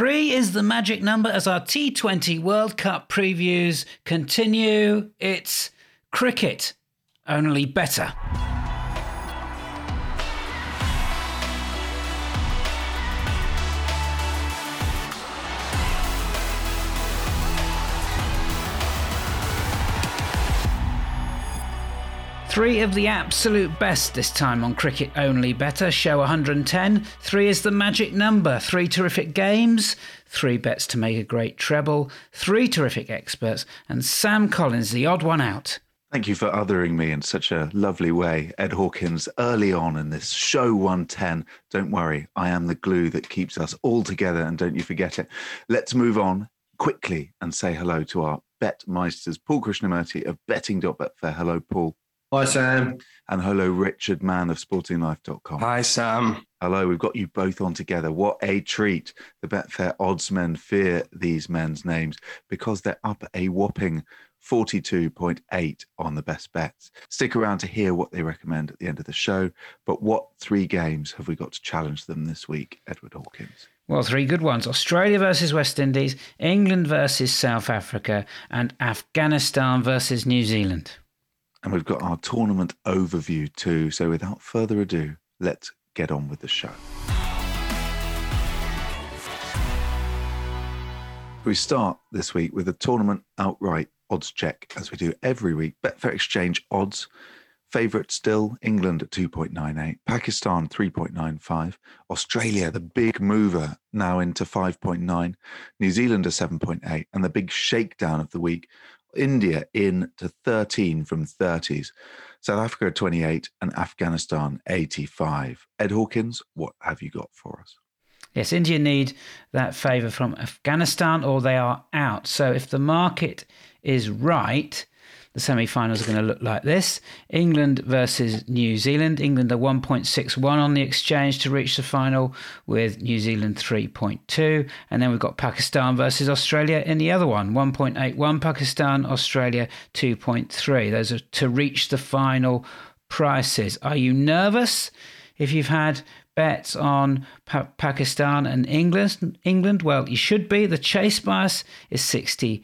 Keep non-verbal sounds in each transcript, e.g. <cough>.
Three is the magic number as our T20 World Cup previews continue. It's cricket, only better. Three of the absolute best this time on Cricket Only Better, show 110. Three is the magic number. Three terrific games, three bets to make a great treble, three terrific experts, and Sam Collins, the odd one out. Thank you for othering me in such a lovely way, Ed Hawkins, early on in this show 110. Don't worry, I am the glue that keeps us all together, and don't you forget it. Let's move on quickly and say hello to our bet meisters, Paul Krishnamurty of betting.betfair. Hello, Paul. Hi, Sam. And hello, Richard Mann of sportinglife.com. Hi, Sam. Hello, we've got you both on together. What a treat. The Betfair oddsmen fear these men's names because they're up a whopping 42.8 on the best bets. Stick around to hear what they recommend at the end of the show. But what three games have we got to challenge them this week, Edward Hawkins? Well, three good ones Australia versus West Indies, England versus South Africa, and Afghanistan versus New Zealand. And we've got our tournament overview too. So without further ado, let's get on with the show. We start this week with a tournament outright odds check, as we do every week. Betfair Exchange odds. Favourite still England at 2.98, Pakistan 3.95, Australia, the big mover, now into 5.9, New Zealand at 7.8, and the big shakedown of the week, India in to 13 from 30s, South Africa 28, and Afghanistan 85. Ed Hawkins, what have you got for us? Yes, India need that favour from Afghanistan or they are out. So if the market is right, the semi finals are going to look like this England versus New Zealand. England are 1.61 on the exchange to reach the final, with New Zealand 3.2. And then we've got Pakistan versus Australia in the other one 1.81 Pakistan, Australia 2.3. Those are to reach the final prices. Are you nervous if you've had bets on pa- Pakistan and England. England, well, you should be. The chase bias is 63%,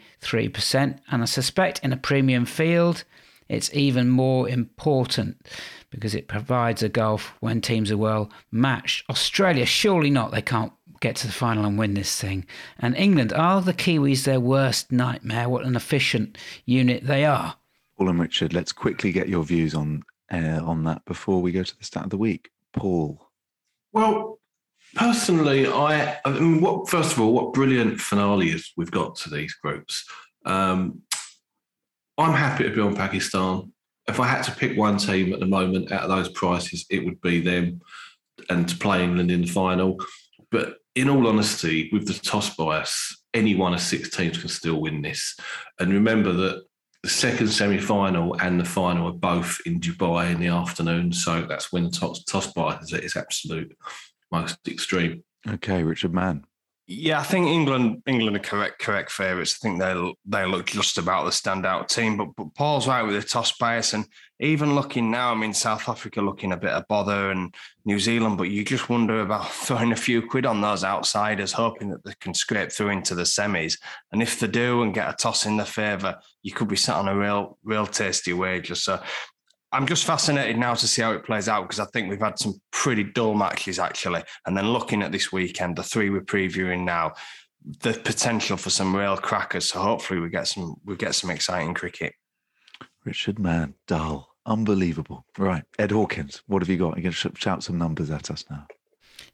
and I suspect in a premium field, it's even more important because it provides a gulf when teams are well matched. Australia, surely not. They can't get to the final and win this thing. And England, are the Kiwis their worst nightmare? What an efficient unit they are. Paul and Richard, let's quickly get your views on uh, on that before we go to the start of the week. Paul. Well, personally, I, I mean, what first of all, what brilliant finales we've got to these groups. Um, I'm happy to be on Pakistan. If I had to pick one team at the moment out of those prices, it would be them and to play England in the final. But in all honesty, with the toss bias, any one of six teams can still win this. And remember that the second semi-final and the final are both in Dubai in the afternoon, so that's when the toss, toss bias is absolute most extreme. Okay, Richard Mann. Yeah, I think England England are correct correct favourites. I think they they look just about the standout team. But, but Paul's right with the toss bias, and even looking now, I mean South Africa looking a bit of bother, and New Zealand. But you just wonder about <laughs> throwing a few quid on those outsiders, hoping that they can scrape through into the semis. And if they do and get a toss in their favour, you could be sat on a real real tasty wager. So I'm just fascinated now to see how it plays out because I think we've had some pretty dull matches actually. And then looking at this weekend, the three we're previewing now, the potential for some real crackers. So hopefully we get some we get some exciting cricket. Richard Mann, dull, unbelievable. Right, Ed Hawkins, what have you got? You're going to shout some numbers at us now.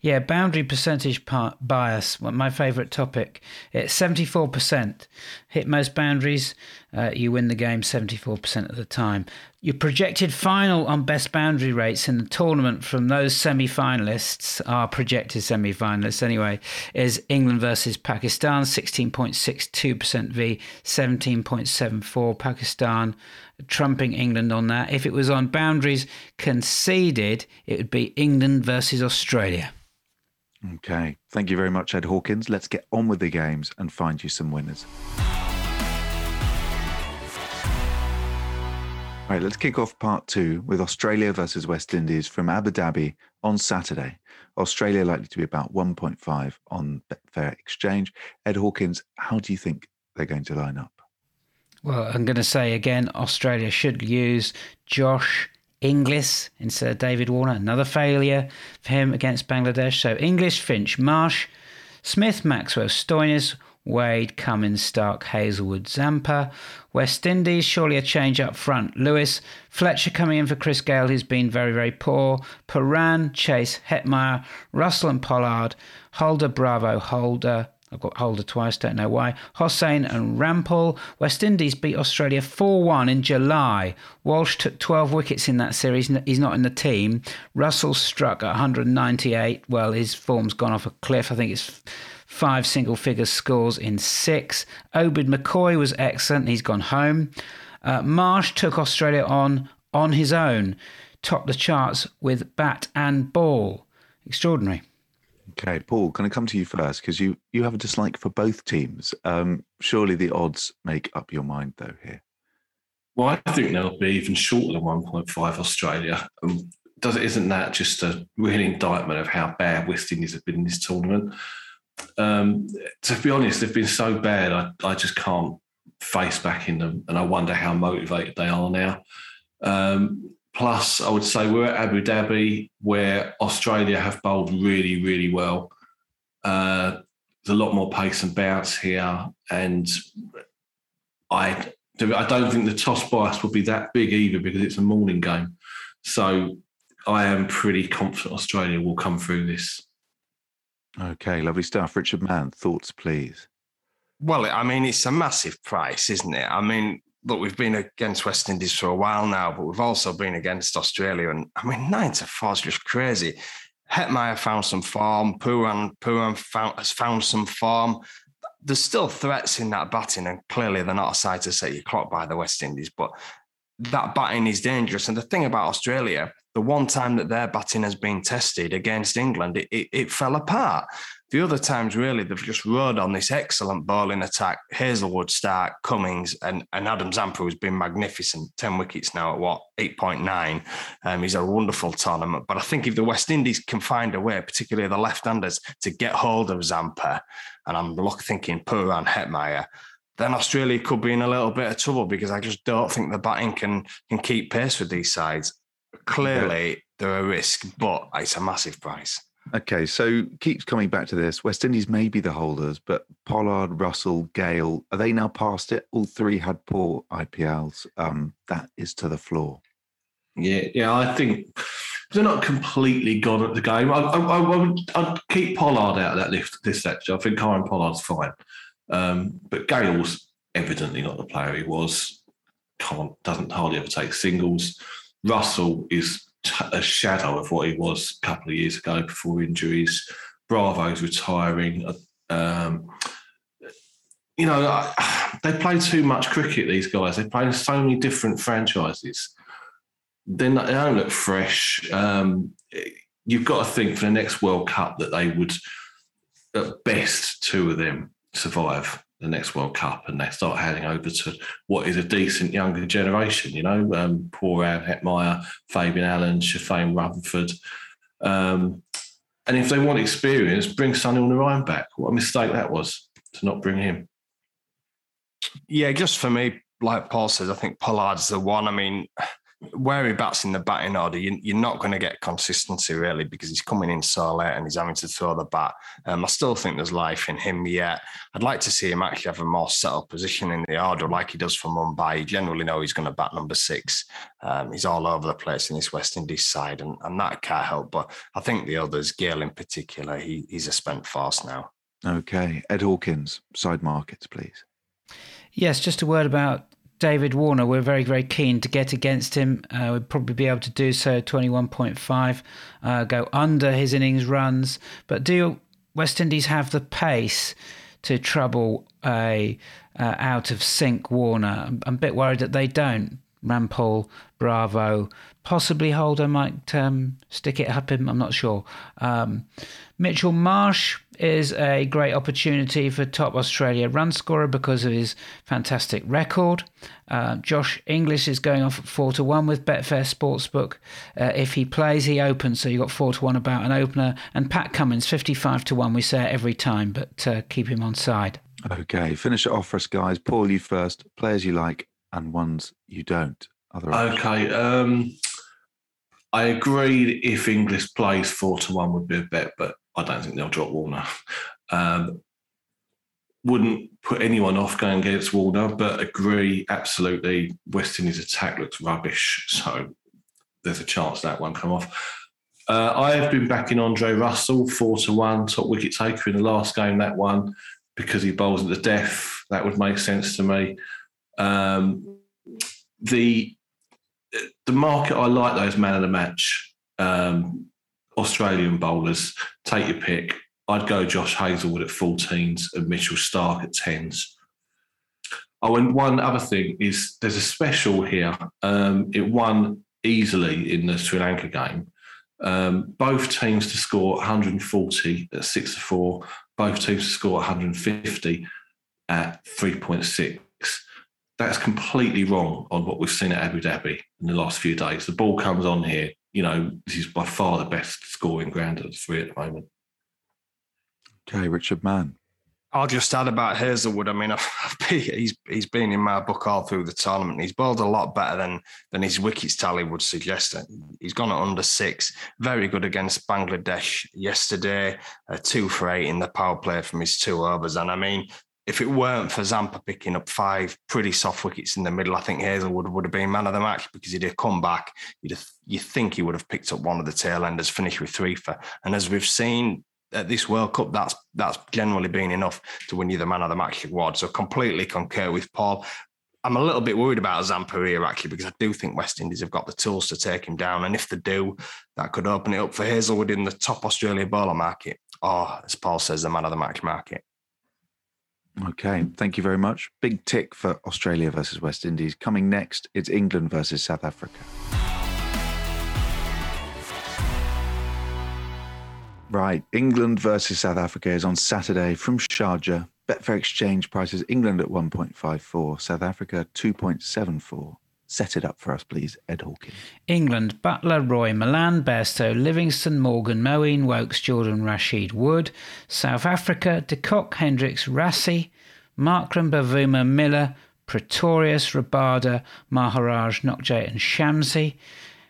Yeah, boundary percentage bias, my favourite topic. It's 74%. Hit most boundaries, uh, you win the game 74% of the time. Your projected final on best boundary rates in the tournament from those semi finalists, our projected semi finalists anyway, is England versus Pakistan, 16.62% v 17.74. Pakistan trumping England on that. If it was on boundaries conceded, it would be England versus Australia. Okay. Thank you very much, Ed Hawkins. Let's get on with the games and find you some winners. Right, let's kick off part two with Australia versus West Indies from Abu Dhabi on Saturday. Australia likely to be about 1.5 on Betfair Exchange. Ed Hawkins, how do you think they're going to line up? Well, I'm going to say again, Australia should use Josh Inglis instead of David Warner. Another failure for him against Bangladesh. So Inglis, Finch, Marsh, Smith, Maxwell, Stoinis, Wade, Cummins, Starc, Hazlewood, Zampa. West Indies, surely a change up front. Lewis, Fletcher coming in for Chris Gayle, who's been very, very poor. Pooran, Chase, Hetmyer, Russell and Pollard, Holder, Bravo, Holder. I've got Holder twice, don't know why. Hosein and Rampaul. West Indies beat Australia 4 1 in July. Walsh took 12 wickets in that series. He's not in the team. Russell struck at 198. Well, his form's gone off a cliff. I think it's five single figure scores in six. Obed McCoy was excellent. He's gone home. Uh, Marsh took Australia on on his own, topped the charts with bat and ball. Extraordinary. Okay, Paul, can I come to you first? Because you, you have a dislike for both teams. Um, surely the odds make up your mind, though, here. Well, I think they'll be even shorter than 1.5 Australia. Um, does, isn't that just a real indictment of how bad West Indies have been in this tournament? Um, to be honest, they've been so bad, I, I just can't face back in them. And I wonder how motivated they are now. Um, plus, I would say we're at Abu Dhabi, where Australia have bowled really, really well. Uh, there's a lot more pace and bounce here. And I, I don't think the toss bias will be that big either because it's a morning game. So I am pretty confident Australia will come through this. Okay, lovely stuff. Richard Mann, thoughts, please. Well, I mean, it's a massive price, isn't it? I mean, look, we've been against West Indies for a while now, but we've also been against Australia. And I mean, nine to four is just crazy. Hetmyer found some form. Pooran, Pooran found, has found some form. There's still threats in that batting, and clearly they're not a side to set your clock by the West Indies. But that batting is dangerous. And the thing about Australia, the one time that their batting has been tested against England, it, it, it, fell apart. The other times, really, they've just rode on this excellent bowling attack. Hazlewood, Starc, Cummins, and, and Adam Zampa has been magnificent. 10 wickets now at what, 8.9. Um, he's a wonderful tournament. But I think if the West Indies can find a way, particularly the left-handers, to get hold of Zampa, and I'm thinking Pooran Hetmyer, then Australia could be in a little bit of trouble because I just don't think the batting can can keep pace with these sides. Clearly, they're a risk, but it's a massive price. Okay, so keeps coming back to this. West Indies may be the holders, but Pollard, Russell, Gayle, are they now past it? All three had poor IPLs. Um, that is to the floor. Yeah, yeah, I think they're not completely gone at the game. I, I, I would I'd keep Pollard out of that list this actually. I think Kieron Pollard's fine. Um, but Gayle's evidently not the player he was. Can't doesn't hardly ever take singles. Russell is a shadow of what he was a couple of years ago before injuries. Bravo's retiring. Um, you know, <sighs> they play too much cricket. These guys they play in so many different franchises. Then they don't look fresh. Um, you've got to think for the next World Cup that they would, at best, two of them survive the next World Cup and they start heading over to what is a decent younger generation, you know, um, Pooran Hetmyer, Fabian Allen, Sherfane Rutherford. Um, and if they want experience, bring Sunil Narine back. What a mistake that was to not bring him. Yeah, just for me, like Paul says, I think Pollard's the one. I mean, where he bats in the batting order, you, are not going to get consistency really because he's coming in so late and he's having to throw the bat. Um, I still think there's life in him yet. I'd like to see him actually have a more settled position in the order like he does for Mumbai. You generally know he's going to bat number six. Um, he's all over the place in this West Indies side and, and that can't help. But I think the others, Gayle in particular, he, he's a spent force now. Okay. Ed Hawkins, side markets, please. Yes, just a word about David Warner, we're very, very keen to get against him. Uh, we'd probably be able to do so 21.5, uh, go under his innings runs. But do West Indies have the pace to trouble a uh, out of sync Warner? I'm, a bit worried that they don't. Rampaul, Bravo, possibly Holder might um, stick it up him. I'm not sure. Um, Mitchell Marsh is a great opportunity for top Australia run scorer because of his fantastic record. Uh, Josh Inglis is going off at four to one with Betfair Sportsbook. Uh, if he plays, he opens, so you've got four to one about an opener. And Pat Cummins, fifty-five to one. We say it every time, but uh, keep him on side. Okay, finish it off for us, guys. Paul, you first. Players you like and ones you don't. Other Okay. Um, I agreed if Inglis plays four to one would be a bet, but I don't think they'll drop Warner. Um, wouldn't put anyone off going against Warner, but agree absolutely. West Indies attack looks rubbish, so there's a chance that won't come off. Uh, I have been backing Andre Russell four to one, top wicket taker in the last game. That one because he bowls at the death. That would make sense to me. Um, the the market I like those man of the match um, Australian bowlers. Take your pick. I'd go Josh Hazlewood at 14s and Mitchell Starc at 10s. Oh, and one other thing is there's a special here. Um, it won easily in the Sri Lanka game. Um, both teams to score 140 at six to four. Both teams to score 150 at 3.6 that's completely wrong on what we've seen at Abu Dhabi in the last few days. The ball comes on here. You know, this is by far the best scoring ground of the three at the moment. Okay, Richard Mann. I'll just add about Hazlewood. I mean, <laughs> he's he's been in my book all through the tournament. He's bowled a lot better than than his wickets tally would suggest. He's gone at under six. Very good against Bangladesh yesterday. Uh, two for eight in the power play from his two overs. And I mean, if it weren't for Zampa picking up five pretty soft wickets in the middle, I think Hazlewood would have been man of the match because he'd have come back. You'd have, you think he would have picked up one of the tail enders, finished with three for. And as we've seen at this World Cup, that's that's generally been enough to win you the man of the match award. So completely concur with Paul. I'm a little bit worried about Zampa here actually because I do think West Indies have got the tools to take him down, and if they do, that could open it up for Hazlewood in the top Australia bowler market, or as Paul says, the man of the match market. Okay, thank you very much. Big tick for Australia versus West Indies. Coming next, it's England versus South Africa. Right, England versus South Africa is on Saturday from Sharjah. Betfair exchange prices England at 1.54, South Africa 2.74. Set it up for us, please, Ed Hawkins. England, Buttler, Roy, Malan, Bairstow, Livingstone, Morgan, Moeen, Woakes, Jordan, Rashid, Wood. South Africa, de Kock, Hendricks, Rassie, Markram, Bavuma, Miller, Pretorius, Rabada, Maharaj, Nortje, and Shamsi.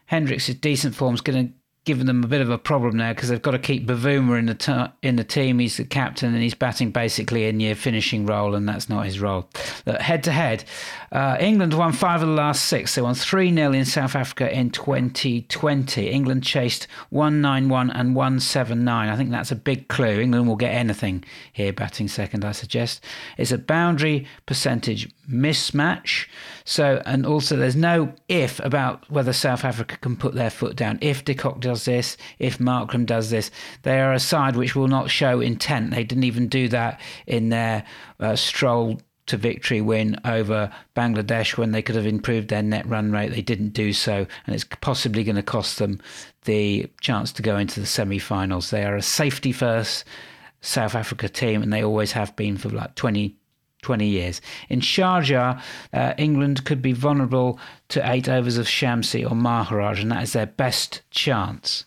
Hendricks' decent form is going to given them a bit of a problem now because they've got to keep Bavuma in the t- in the team. He's the captain and he's batting basically in your finishing role, and that's not his role. Head to head, England won five of the last six. They won 3 0 in South Africa in 2020. England chased 191 and 179. I think that's a big clue. England will get anything here, batting second, I suggest. It's a boundary percentage mismatch. So, and also there's no if about whether South Africa can put their foot down. If de Kock does this, if Markram does this, they are a side which will not show intent. They didn't even do that in their uh, stroll to victory win over Bangladesh when they could have improved their net run rate. They didn't do so, and it's possibly going to cost them the chance to go into the semi finals. They are a safety first South Africa team, and they always have been for like 20, 20 years. In Sharjah, uh, England could be vulnerable to eight overs of Shamsi or Maharaj, and that is their best chance.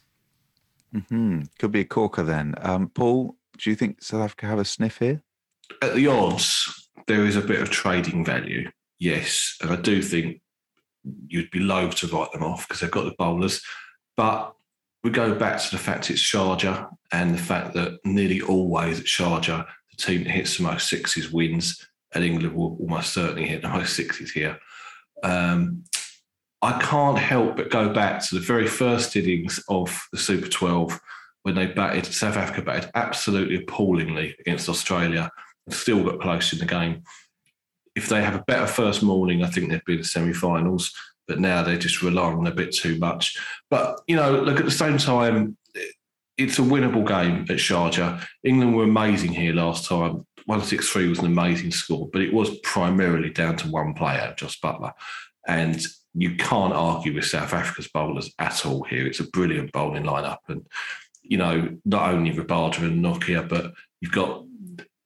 Mm-hmm. Could be a corker then. Um, Paul, do you think South Africa have a sniff here? At the odds, there is a bit of trading value, yes. And I do think you'd be loath to write them off because they've got the bowlers. But we go back to the fact it's Sharjah and the fact that nearly always at Sharjah, the team that hits the most sixes wins, and England will almost certainly hit the most sixes here. Um, I can't help but go back to the very first innings of the Super 12 when they batted, South Africa batted absolutely appallingly against Australia and still got close in the game. If they have a better first morning, I think they'd be in the semi finals. But now they're just rely on a bit too much. But, you know, look, at the same time, it's a winnable game at Sharjah. England were amazing here last time. 163 was an amazing score, but it was primarily down to one player, Jos Buttler. And you can't argue with South Africa's bowlers at all here. It's a brilliant bowling lineup, and you know not only Rabada and Nortje, but you've got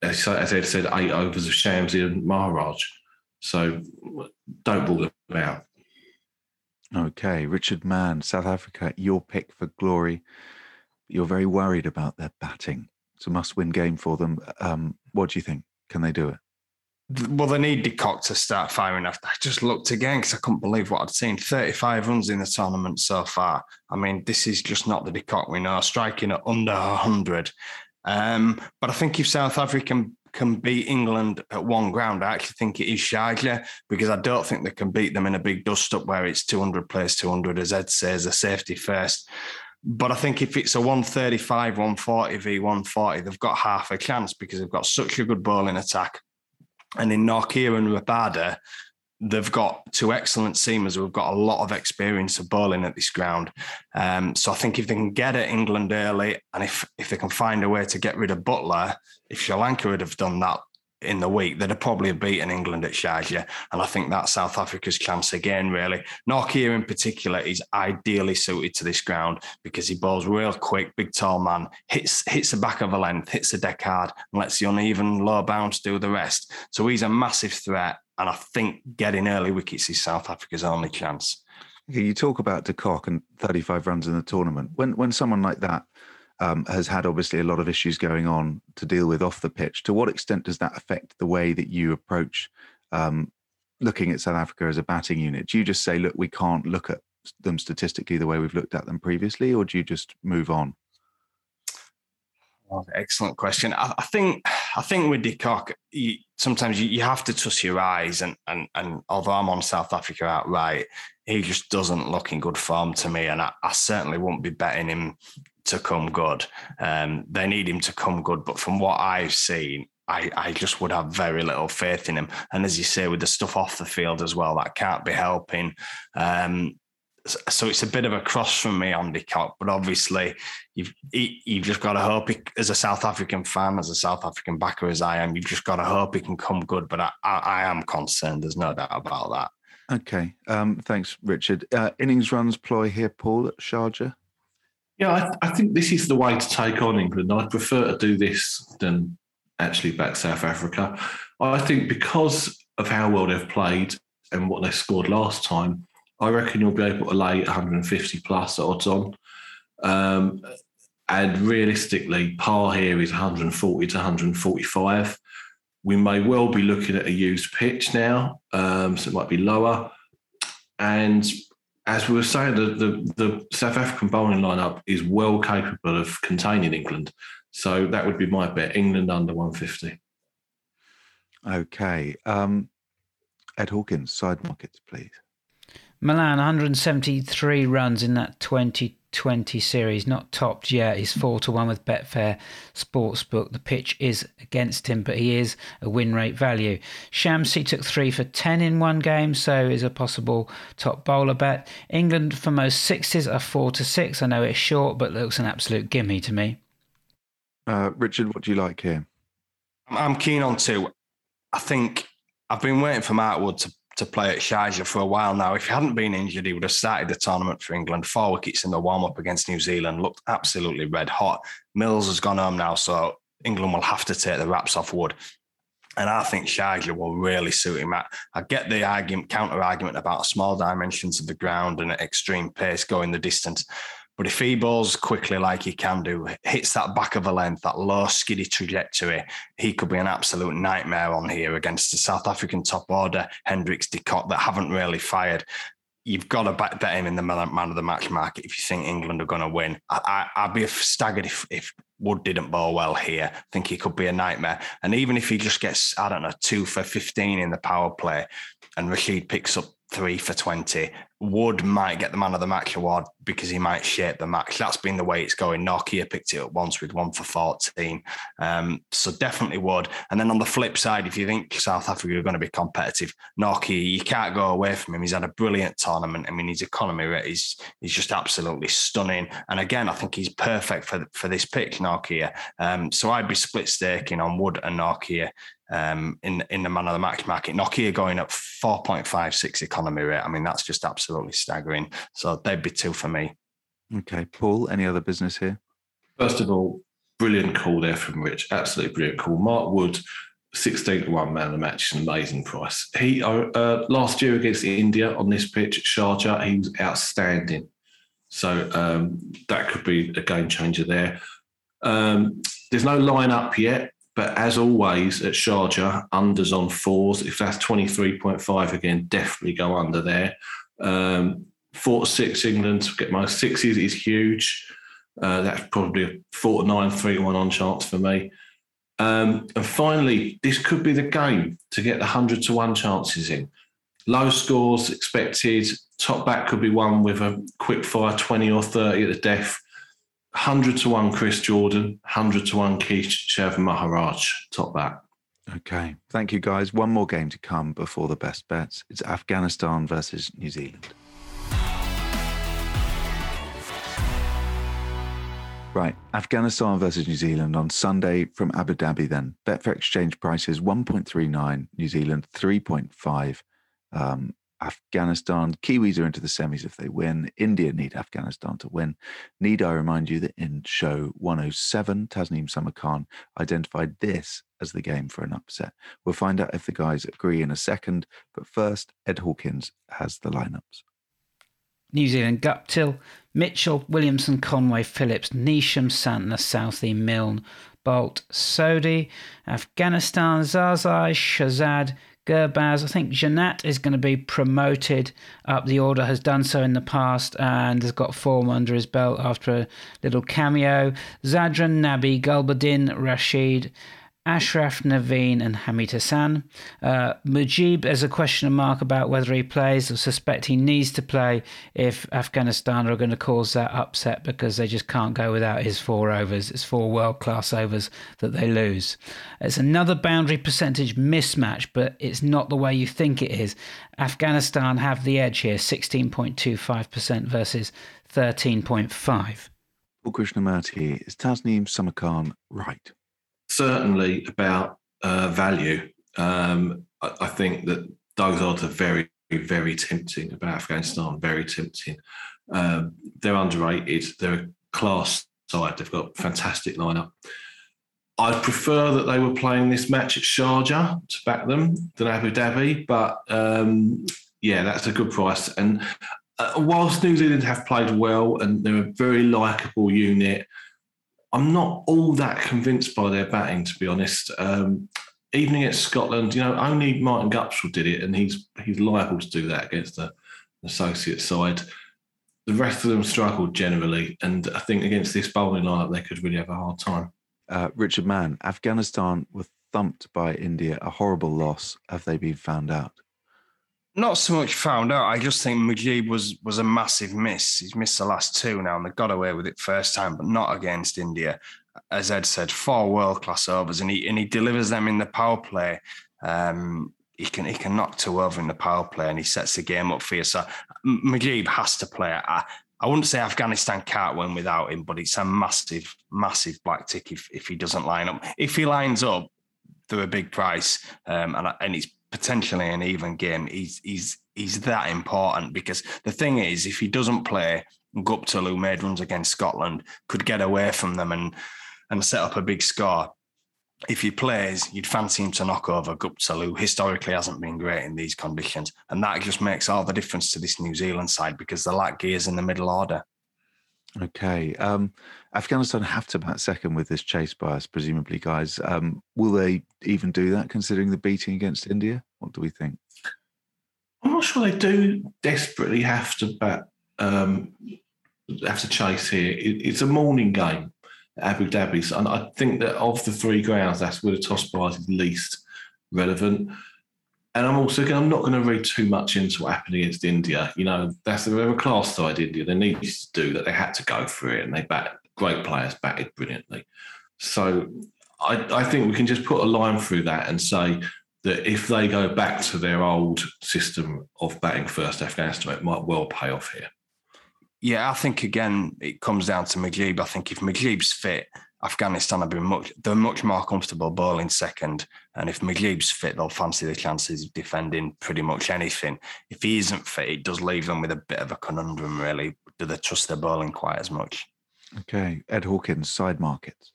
as Ed said, eight overs of Shamsi and Maharaj. So don't rule them out. Okay, Richard Mann, South Africa, your pick for glory. You're very worried about their batting. It's a must-win game for them. Um, what do you think? Can they do it? Well, they need De Kock to start firing. I just looked again because I couldn't believe what I'd seen. 35 runs in the tournament so far. I mean, this is just not the De Kock we know, striking at under 100. Um, but I think if South Africa can, can beat England at one ground, I actually think it is Sharjah because I don't think they can beat them in a big dust up where it's 200 plays 200, as Ed says, a safety first. But I think if it's a 135, 140 v 140, they've got half a chance because they've got such a good bowling attack and in Nortje and Rabada, they've got two excellent seamers who've got a lot of experience of bowling at this ground. Um, so I think if they can get at England early, and if if they can find a way to get rid of Buttler, if Sri Lanka would have done that in the week, they'd have probably beaten England at Sharjah. And I think that's South Africa's chance again, really. Nortje in particular is ideally suited to this ground because he bowls real quick, big tall man, hits hits the back of a length, hits the deck hard, and lets the uneven low bounce do the rest. So he's a massive threat. And I think getting early wickets is South Africa's only chance. You talk about De Kock and 35 runs in the tournament. When when someone like that um, has had obviously a lot of issues going on to deal with off the pitch. To what extent does that affect the way that you approach um, looking at South Africa as a batting unit? Do you just say, look, we can't look at them statistically the way we've looked at them previously, or do you just move on? Oh, excellent question. I, I, think I think with De Kock, you, sometimes you, you, have to trust your eyes, and and and although I'm on South Africa outright, he just doesn't look in good form to me, and I, I certainly won't be betting him to come good. Um, they need him to come good, but from what I've seen, I, I just would have very little faith in him. And as you say, with the stuff off the field as well, that can't be helping. Um, so it's a bit of a cross from me on De Kock, but obviously you've you've just got to hope he, as a South African fan, as a South African backer as I am, you've just got to hope he can come good. But I, I, I am concerned. There's no doubt about that. Okay, um, thanks, Richard. Uh, innings runs ploy here, Paul at Sharjah. Yeah, I, I, think this is the way to take on England. I prefer to do this than actually back South Africa. I think because of how well they've played and what they scored last time, I reckon you'll be able to lay 150 plus odds on. Um, and realistically, par here is 140 to 145. We may well be looking at a used pitch now, um, so it might be lower. And as we were saying, the, the, the South African bowling lineup is well capable of containing England. So that would be my bet. England under 150. Okay. Um, Ed Hawkins, side markets, please. Malan, 173 runs in that 20 20 series, not topped yet. He's 4 to 1 with Betfair Sportsbook. The pitch is against him, but he is a win rate value. Shamsi took 3 for 10 in one game, so is a possible top bowler bet. England for most sixes are 4 to 6. I know it's short, but looks an absolute gimme to me. Uh, Richard, what do you like here? I'm keen on two. I think I've been waiting for Mark Wood to to play at Sharjah for a while now. If he hadn't been injured, he would have started the tournament for England. Four wickets in the warm up against New Zealand looked absolutely red hot. Mills has gone home now, so England will have to take the wraps off Wood. And I think Sharjah will really suit him. I, I get the argument, counter argument about small dimensions of the ground and extreme pace going the distance. But if he bowls quickly like he can do, hits that back of a length, that low skiddy trajectory, he could be an absolute nightmare on here against the South African top order, Hendricks, De Kock, that haven't really fired. You've got to bet him in the man of the match market if you think England are going to win. I, would be staggered if, if Wood didn't bowl well here. I think he could be a nightmare. And even if he just gets, I don't know, two for 15 in the power play and Rashid picks up three for 20, Wood might get the man of the match award because he might shape the match. That's been the way it's going. Nortje picked it up once with one for 14. Um, so definitely Wood. And then on the flip side, if you think South Africa are going to be competitive, Nortje, you can't go away from him. He's had a brilliant tournament. I mean, his economy rate is, is just absolutely stunning. And again, I think he's perfect for, for this pick, Nortje. Um, so I'd be split staking on Wood and Nortje um, in in the man of the match market. Nortje going up 4.56 economy rate. I mean, that's just absolutely staggering. So they'd be two for me. Okay, Paul. Any other business here? First of all, brilliant call there from Rich. Absolutely brilliant call. Mark Wood, 16 to 1 man of the match, an amazing price. He uh, uh, last year against India on this pitch, Sharjah, he was outstanding. So um, that could be a game changer there. Um, there's no lineup yet, but as always at Sharjah, unders on fours. If that's 23.5 again, definitely go under there. Um, four to six England to get my sixes is huge. Uh, that's probably a four to nine, three to one on chance for me. Um, and finally, this could be the game to get the 100 to 1 chances in. Low scores expected. Top back could be one with a quick fire 20 or 30 at the death. 100 to 1 Chris Jordan, 100 to 1 Keshav Maharaj, top back. Okay. Thank you, guys. One more game to come before the best bets. It's Afghanistan versus New Zealand. Right. Afghanistan versus New Zealand on Sunday from Abu Dhabi, then. Betfair exchange prices 1.39, New Zealand 3.5. Um, Afghanistan. Kiwis are into the semis if they win. India need Afghanistan to win. Need I remind you that in show 107, Tasneem Samarkand identified this as the game for an upset. We'll find out if the guys agree in a second. But first, Ed Hawkins has the lineups. New Zealand Guptill, Mitchell, Williamson, Conway, Phillips, Neesham, Santner, Southey, Milne, Boult, Sodhi, Afghanistan, Zazai, Shahzad, Gurbaz. I think Janat is going to be promoted up the order, has done so in the past, and has got form under his belt after a little cameo. Zadran, Nabi, Gulbuddin, Rashid, Ashraf Naveen and Hamid Hassan. Uh, Mujeeb, there's a question mark about whether he plays. or suspect he needs to play if Afghanistan are going to cause that upset because they just can't go without his four overs. It's four world class overs that they lose. It's another boundary percentage mismatch, but it's not the way you think it is. Afghanistan have the edge here 16.25% versus 13.5. Paul Krishnamurty, is Tasneem Samarkand right? Certainly about uh, value. Um, I, I, think that those odds are very, very tempting about Afghanistan, very tempting. Um, they're underrated. They're a class side. They've got fantastic lineup. I'd prefer that they were playing this match at Sharjah to back them than Abu Dhabi, but um, yeah, that's a good price. And uh, whilst New Zealand have played well and they're a very likable unit, I'm not all that convinced by their batting, to be honest. Um, even against Scotland, you know, only Martin Guptill did it, and he's he's liable to do that against the associate side. The rest of them struggled generally, and I think against this bowling lineup, they could really have a hard time. Uh, Richard Mann, Afghanistan were thumped by India, a horrible loss. Have they been found out? Not so much found out. I just think Mujeeb was was a massive miss. He's missed the last two now, and they got away with it first time, but not against India. As Ed said, four world class overs, and he and he delivers them in the power play. Um, he can he can knock two over in the power play, and he sets the game up for you. So Mujeeb has to play. I, I wouldn't say Afghanistan can't win without him, but it's a massive, massive black tick if, if he doesn't line up. If he lines up, they're a big price, um, and and it's potentially an even game. He's he's he's that important because the thing is, if he doesn't play, Gupta, who made runs against Scotland, could get away from them and and set up a big score. If he plays, you'd fancy him to knock over Gupta, who historically hasn't been great in these conditions. And that just makes all the difference to this New Zealand side because they lack gears in the middle order. Okay. Um, Afghanistan have to bat second with this chase bias, presumably, guys. Um, will they even do that considering the beating against India? What do we think? I'm not sure they do desperately have to bat, um, have to chase here. It, it's a morning game, Abu Dhabi, and I think that of the three grounds, that's where the toss bias is least relevant. And I'm also going. I'm not going to read too much into what happened against India. You know, that's a very class side India. They needed to do that. They had to go for it, and they bat great players, batted brilliantly. So I, I think we can just put a line through that and say that if they go back to their old system of batting first Afghanistan, it might well pay off here. Yeah, I think again it comes down to Mujeeb. I think if Mujeeb's fit, Afghanistan have been much they're much more comfortable bowling second. And if Mujeeb's fit, they'll fancy the chances of defending pretty much anything. If he isn't fit, it does leave them with a bit of a conundrum, really. Do they trust their bowling quite as much? Okay. Ed Hawkins, side markets.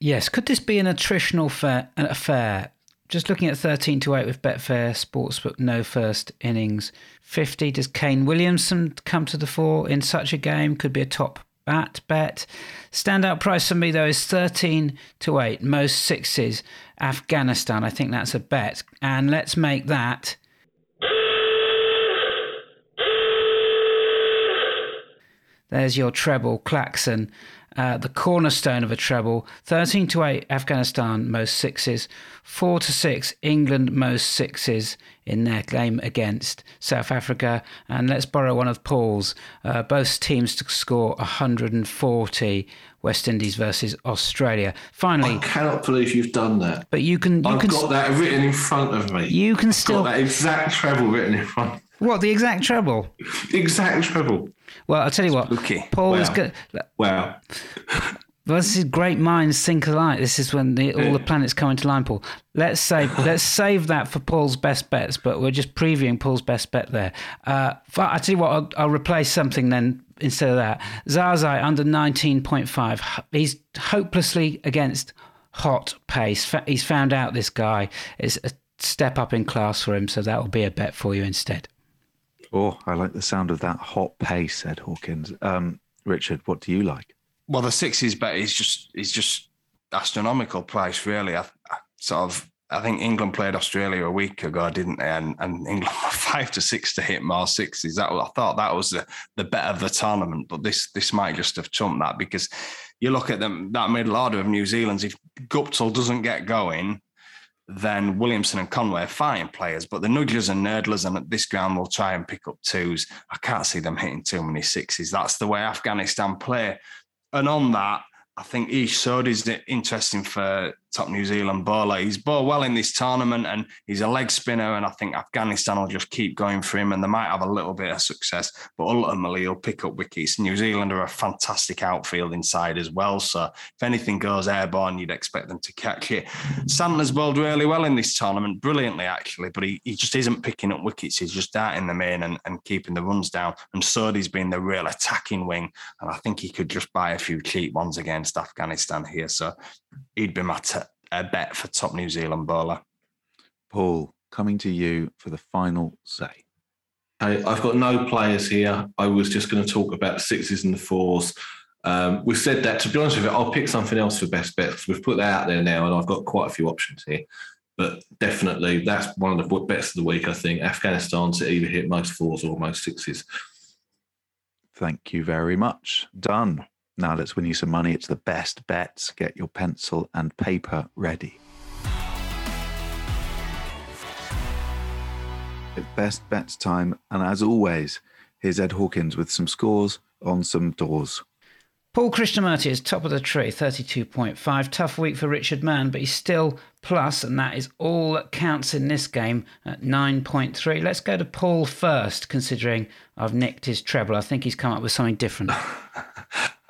Yes, could this be an attritional fair, affair? Just looking at 13 to 8 with Betfair Sportsbook, no first innings. 50. Does Kane Williamson come to the fore in such a game? Could be a top bat bet. Standout price for me, though, is 13 to 8. Most sixes. Afghanistan. I think that's a bet. And let's make that. There's your treble klaxon uh, the cornerstone of a treble. 13 to 8, Afghanistan, most sixes. 4 to 6, England, most sixes in their game against South Africa. And let's borrow one of Paul's. Uh, both teams to score 140. West Indies versus Australia. Finally, I cannot believe you've done that. But you can. You I've can got that written in front of me. You can still got that exact treble written in front. What the exact treble? exact treble. Well, I'll tell you what. Okay. Paul wow. is good. Wow. <laughs> Well, this is great minds think alike. This is when the, all the planets come into line, Paul. Let's save <laughs> let's save that for Paul's best bets, but we're just previewing Paul's best bet there. Uh, I tell you what, I'll, I'll, replace something then instead of that. Zazai under nineteen point five. He's hopelessly against hot pace. He's found out this guy is a step up in class for him, so that will be a bet for you instead. Oh, I like the sound of that hot pace, Ed Hawkins. Um, Richard, what do you like? Well, the sixes bet is just is just astronomical price, really. I, I, sort of I think England played Australia a week ago, didn't they? And, and England <laughs> were five to six to hit more sixes. That I thought that was the, the bet of the tournament, but this this might just have trumped that because you look at them that middle order of New Zealand's. If Guptill doesn't get going, then Williamson and Conway are fine players, but the nudgers and nerdlers and at this ground will try and pick up twos. I can't see them hitting too many sixes. That's the way Afghanistan play. And on that, I think Ish Sodhi is interesting for top New Zealand bowler. He's bowled well in this tournament and he's a leg spinner. And I think Afghanistan will just keep going for him and they might have a little bit of success, but ultimately he'll pick up wickets. New Zealand are a fantastic outfield inside as well. So if anything goes airborne, you'd expect them to catch it. Santner's bowled really well in this tournament, brilliantly actually, but he, he just isn't picking up wickets. He's just darting them in and, and keeping the runs down. And Sodhi's been the real attacking wing. And I think he could just buy a few cheap ones against Afghanistan here. So he'd be my t- a bet for top New Zealand bowler. Paul, coming to you for the final say. Hey, I've got no players here. I was just going to talk about the sixes and the fours. Um, we've said that, to be honest with you, I'll pick something else for best bets. We've put that out there now, and I've got quite a few options here. But definitely, that's one of the bets of the week, I think. Afghanistan to either hit most fours or most sixes. Thank you very much. Done. Now let's win you some money. It's the best bets. Get your pencil and paper ready. It's best bets time. And as always, here's Ed Hawkins with some scores on some doors. Paul Krishnamurty is top of the tree, 32.5. Tough week for Richard Mann, but he's still plus, and that is all that counts in this game at 9.3. Let's go to Paul first, considering I've nicked his treble. I think he's come up with something different. <laughs>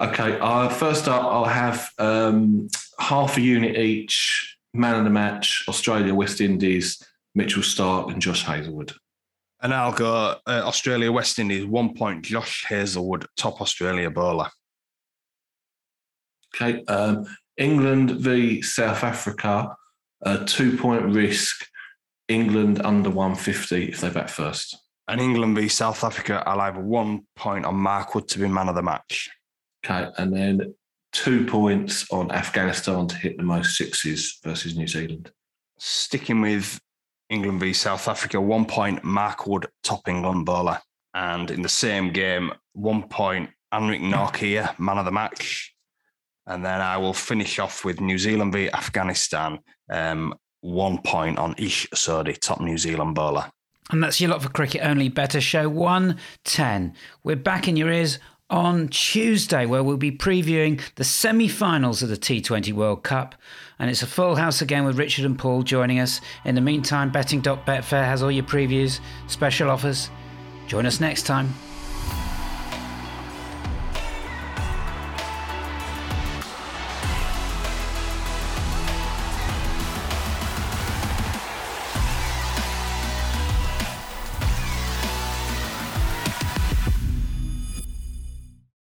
okay, uh, first up, I'll have um, half a unit each, man of the match, Australia, West Indies, Mitchell Starc, and Josh Hazlewood. And I'll go uh, Australia, West Indies, one point, Josh Hazlewood, top Australia bowler. Okay. Um, England v South Africa, a two point risk. England under 150 if they bat first. And England v South Africa, I'll have one point on Mark Wood to be man of the match. Okay. And then two points on Afghanistan to hit the most sixes versus New Zealand. Sticking with England v South Africa, one point Mark Wood, top England bowler. And in the same game, one point Anrich Nortje, man of the match. And then I will finish off with New Zealand v Afghanistan. Um, one point on Ish Sodhi, top New Zealand bowler. And that's your lot for Cricket Only Better Show 110. We're back in your ears on Tuesday, where we'll be previewing the semi finals of the T20 World Cup. And it's a full house again with Richard and Paul joining us. In the meantime, betting.betfair has all your previews, special offers. Join us next time.